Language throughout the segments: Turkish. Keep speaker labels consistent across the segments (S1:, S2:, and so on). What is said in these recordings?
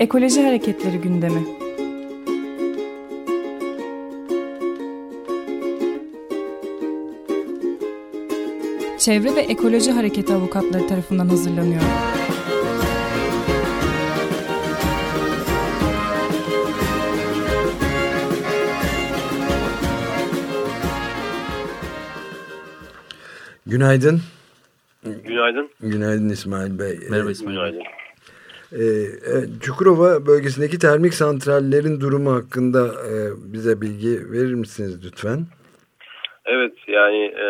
S1: Ekoloji Hareketleri gündemi. Çevre ve Ekoloji Hareketi avukatları tarafından hazırlanıyor.
S2: Günaydın.
S3: Günaydın.
S2: Günaydın İsmail Bey.
S3: Merhaba İsmail. Günaydın.
S2: Ee, Çukurova bölgesindeki termik santrallerin durumu hakkında e, bize bilgi verir misiniz lütfen?
S3: Evet yani e,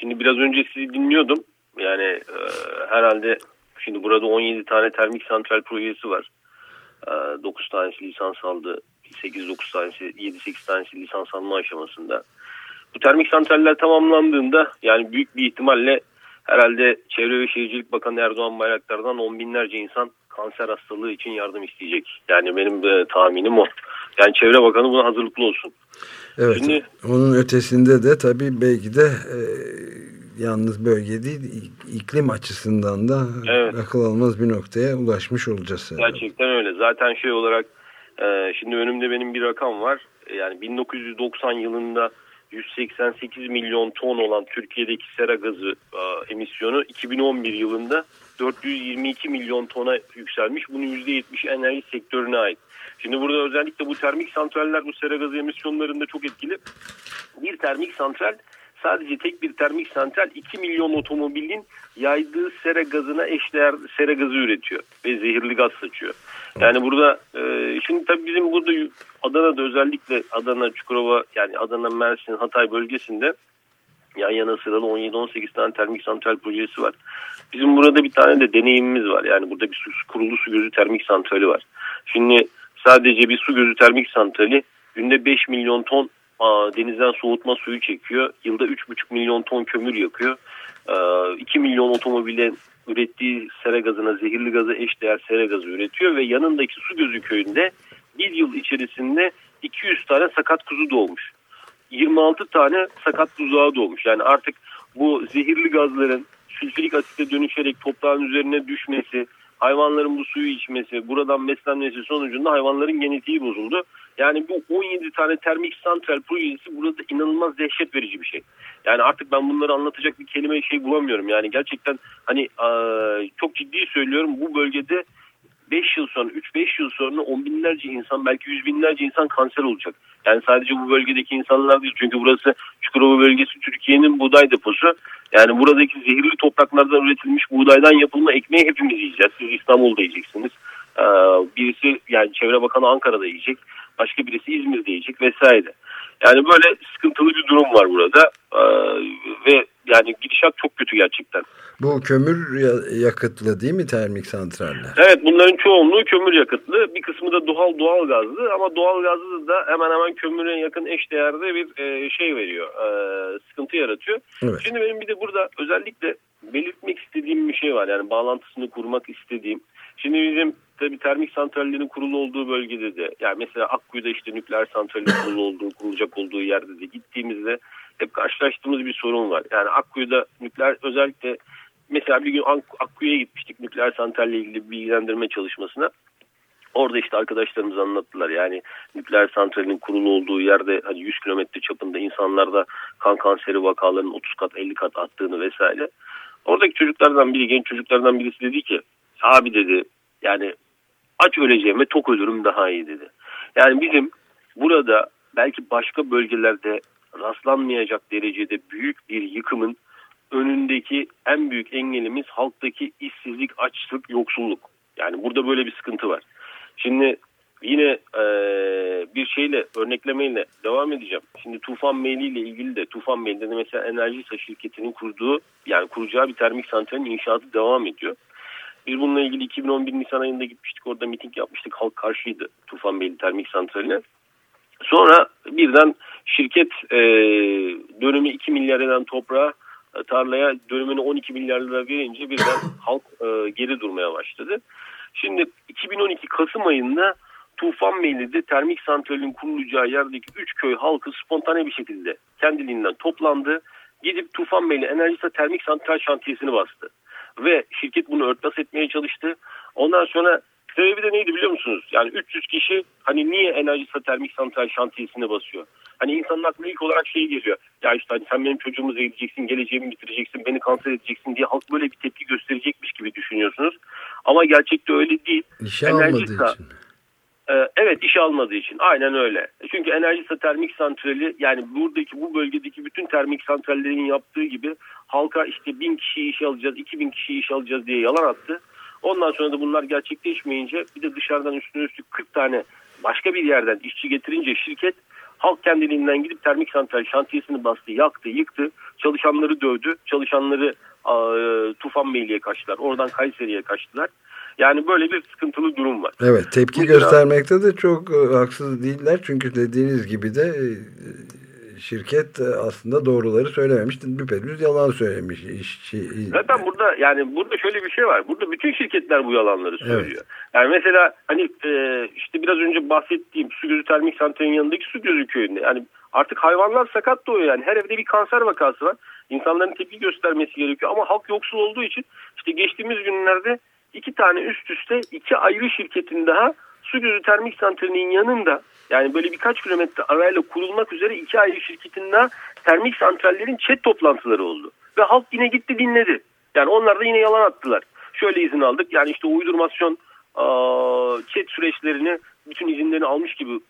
S3: şimdi biraz önce sizi dinliyordum. Yani e, herhalde şimdi burada 17 tane termik santral projesi var. E, 9 tanesi lisans aldı. 8-9 tanesi 7-8 tanesi lisans alma aşamasında. Bu termik santraller tamamlandığında yani büyük bir ihtimalle herhalde Çevre ve Şehircilik Bakanı Erdoğan Bayraktar'dan on binlerce insan kanser hastalığı için yardım isteyecek. Yani benim e, tahminim o. Yani Çevre Bakanı buna hazırlıklı olsun.
S2: Evet. Şimdi, onun ötesinde de tabii belki de e, yalnız bölge değil iklim açısından da evet. akıl almaz bir noktaya ulaşmış olacağız.
S3: Gerçekten öyle. Zaten şey olarak e, şimdi önümde benim bir rakam var. Yani 1990 yılında 188 milyon ton olan Türkiye'deki sera gazı e, emisyonu 2011 yılında 422 milyon tona yükselmiş. Bunun %70'i enerji sektörüne ait. Şimdi burada özellikle bu termik santraller bu sera gazı emisyonlarında çok etkili. Bir termik santral sadece tek bir termik santral 2 milyon otomobilin yaydığı sera gazına eşdeğer sera gazı üretiyor ve zehirli gaz saçıyor. Yani burada e, şimdi tabii bizim burada Adana'da özellikle Adana, Çukurova yani Adana, Mersin, Hatay bölgesinde yan yana sıralı 17-18 tane termik santral projesi var. Bizim burada bir tane de deneyimimiz var. Yani burada bir su, kurulu su gözü termik santrali var. Şimdi sadece bir su gözü termik santrali günde 5 milyon ton denizden soğutma suyu çekiyor. Yılda 3,5 milyon ton kömür yakıyor. 2 milyon otomobilin ürettiği sera gazına zehirli gazı eşdeğer sera gazı üretiyor ve yanındaki su gözü köyünde bir yıl içerisinde 200 tane sakat kuzu doğmuş. 26 tane sakat buzağı doğmuş. Yani artık bu zehirli gazların sülfürik asite dönüşerek toprağın üzerine düşmesi, hayvanların bu suyu içmesi, buradan beslenmesi sonucunda hayvanların genetiği bozuldu. Yani bu 17 tane termik santral projesi burada inanılmaz dehşet verici bir şey. Yani artık ben bunları anlatacak bir kelime şey bulamıyorum. Yani gerçekten hani çok ciddi söylüyorum bu bölgede 5 yıl sonra 3-5 yıl sonra on binlerce insan belki yüz binlerce insan kanser olacak. Yani sadece bu bölgedeki insanlar değil çünkü burası Çukurova bölgesi Türkiye'nin buğday deposu. Yani buradaki zehirli topraklardan üretilmiş buğdaydan yapılma ekmeği hepimiz yiyeceğiz. Siz İstanbul'da yiyeceksiniz. Ee, birisi yani Çevre Bakanı Ankara'da yiyecek. Başka birisi İzmir'de yiyecek vesaire. Yani böyle sıkıntılı bir durum var burada. Ee, ve yani gidişat çok kötü gerçekten.
S2: Bu kömür yakıtlı değil mi termik santraller?
S3: Evet bunların çoğunluğu kömür yakıtlı. Bir kısmı da doğal doğal gazlı ama doğal gazlı da hemen hemen kömüre yakın eş değerde bir e, şey veriyor. E, sıkıntı yaratıyor. Evet. Şimdi benim bir de burada özellikle belirtmek istediğim bir şey var. Yani bağlantısını kurmak istediğim. Şimdi bizim tabii termik santrallerin kurulu olduğu bölgede de yani mesela Akkuyu'da işte nükleer santralin kurulu olduğu, kurulacak olduğu yerde de gittiğimizde hep karşılaştığımız bir sorun var. Yani Akkuyu'da nükleer özellikle mesela bir gün Akkuyu'ya gitmiştik nükleer santralle ilgili bilgilendirme çalışmasına. Orada işte arkadaşlarımız anlattılar yani nükleer santralin kurulu olduğu yerde hani 100 kilometre çapında insanlarda kan kanseri vakalarının 30 kat 50 kat attığını vesaire. Oradaki çocuklardan biri genç çocuklardan birisi dedi ki abi dedi yani aç öleceğime tok ölürüm daha iyi dedi. Yani bizim burada belki başka bölgelerde rastlanmayacak derecede büyük bir yıkımın önündeki en büyük engelimiz halktaki işsizlik, açlık, yoksulluk. Yani burada böyle bir sıkıntı var. Şimdi yine e, şeyle örneklemeyle devam edeceğim. Şimdi Tufan Meyli ile ilgili de Tufan Meyli'de de mesela Enerjisa şirketinin kurduğu yani kuracağı bir termik santralin inşaatı devam ediyor. Biz bununla ilgili 2011 Nisan ayında gitmiştik orada miting yapmıştık. Halk karşıydı Tufan Beyli termik santraline. Sonra birden şirket e, dönümü 2 milyar eden toprağa e, tarlaya dönümünü 12 milyar lira verince birden halk e, geri durmaya başladı. Şimdi 2012 Kasım ayında Tufan Beyli'de termik santralin kurulacağı yerdeki 3 köy halkı spontane bir şekilde kendiliğinden toplandı. Gidip Tufan Beyli Enerjisa Termik Santral şantiyesini bastı. Ve şirket bunu örtbas etmeye çalıştı. Ondan sonra Sebebi de neydi biliyor musunuz? Yani 300 kişi hani niye enerji termik santral şantiyesine basıyor? Hani insanın aklına ilk olarak şey geliyor. Ya işte hani sen benim çocuğumu zehirleyeceksin, geleceğimi bitireceksin, beni kanser edeceksin diye halk böyle bir tepki gösterecekmiş gibi düşünüyorsunuz. Ama gerçekte öyle değil.
S2: İşe enerji almadığı için.
S3: E, evet işe almadığı için aynen öyle. Çünkü enerji termik santrali yani buradaki bu bölgedeki bütün termik santrallerin yaptığı gibi halka işte bin kişi iş alacağız, iki bin kişi iş alacağız diye yalan attı. Ondan sonra da bunlar gerçekleşmeyince bir de dışarıdan üstüne üstlük 40 tane başka bir yerden işçi getirince şirket halk kendiliğinden gidip termik santral şantiyesini bastı, yaktı, yıktı. Çalışanları dövdü. Çalışanları e, Tufan Beyli'ye kaçtılar. Oradan Kayseri'ye kaçtılar. Yani böyle bir sıkıntılı durum var.
S2: Evet tepki Mesela, göstermekte de çok e, haksız değiller. Çünkü dediğiniz gibi de e, şirket e, aslında doğruları söylememiş. Düpedüz yalan söylemiş. Işçi...
S3: Zaten burada yani burada şöyle bir şey var. Burada bütün şirketler bu yalanları söylüyor. Evet. Yani mesela hani e, işte biraz önce bahsettiğim su gözü termik santralin yanındaki su gözü köyünde. Yani artık hayvanlar sakat doğuyor yani. Her evde bir kanser vakası var. İnsanların tepki göstermesi gerekiyor. Ama halk yoksul olduğu için işte geçtiğimiz günlerde iki tane üst üste iki ayrı şirketin daha su gözü termik santralinin yanında yani böyle birkaç kilometre arayla kurulmak üzere iki ayrı şirketin daha termik santrallerin chat toplantıları oldu. Ve halk yine gitti dinledi. Yani onlar da yine yalan attılar. Şöyle izin aldık yani işte uydurmasyon chat süreçlerini bütün izinlerini almış gibi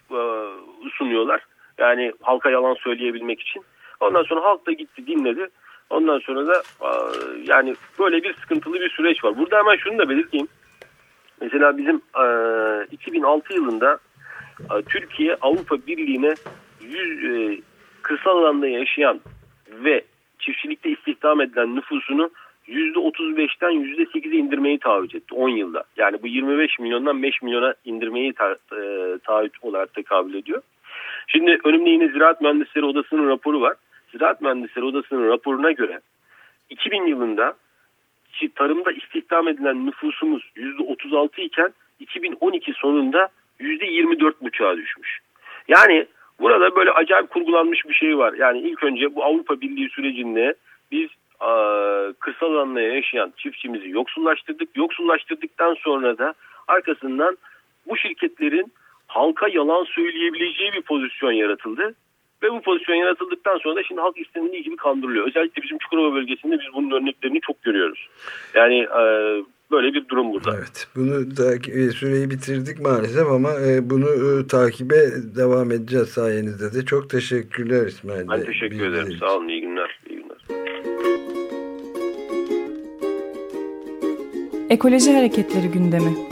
S3: sunuyorlar. Yani halka yalan söyleyebilmek için. Ondan sonra halk da gitti dinledi. Ondan sonra da yani böyle bir sıkıntılı bir süreç var. Burada hemen şunu da belirteyim. Mesela bizim 2006 yılında Türkiye Avrupa Birliği'ne 100 kırsal alanda yaşayan ve çiftçilikte istihdam edilen nüfusunu %35'ten %8'e indirmeyi taahhüt etti 10 yılda. Yani bu 25 milyondan 5 milyona indirmeyi ta, e, taahhüt olarak tekabül ediyor. Şimdi önümde yine Ziraat Mühendisleri Odası'nın raporu var. Ziraat Mühendisleri Odası'nın raporuna göre 2000 yılında tarımda istihdam edilen nüfusumuz %36 iken 2012 sonunda %24,5'a düşmüş. Yani burada böyle acayip kurgulanmış bir şey var. Yani ilk önce bu Avrupa Birliği sürecinde biz kırsal alanda yaşayan çiftçimizi yoksullaştırdık. Yoksullaştırdıktan sonra da arkasından bu şirketlerin halka yalan söyleyebileceği bir pozisyon yaratıldı. Ve bu pozisyon yaratıldıktan sonra da şimdi halk istenildiği gibi kandırılıyor. Özellikle bizim Çukurova bölgesinde biz bunun örneklerini çok görüyoruz. Yani e, böyle bir durum burada.
S2: Evet. Bunu da süreyi bitirdik maalesef ama e, bunu e, takibe devam edeceğiz sayenizde de. Çok teşekkürler İsmail
S3: Ben teşekkür ederim. Için. Sağ olun. İyi günler. İyi günler.
S1: Ekoloji Hareketleri gündemi.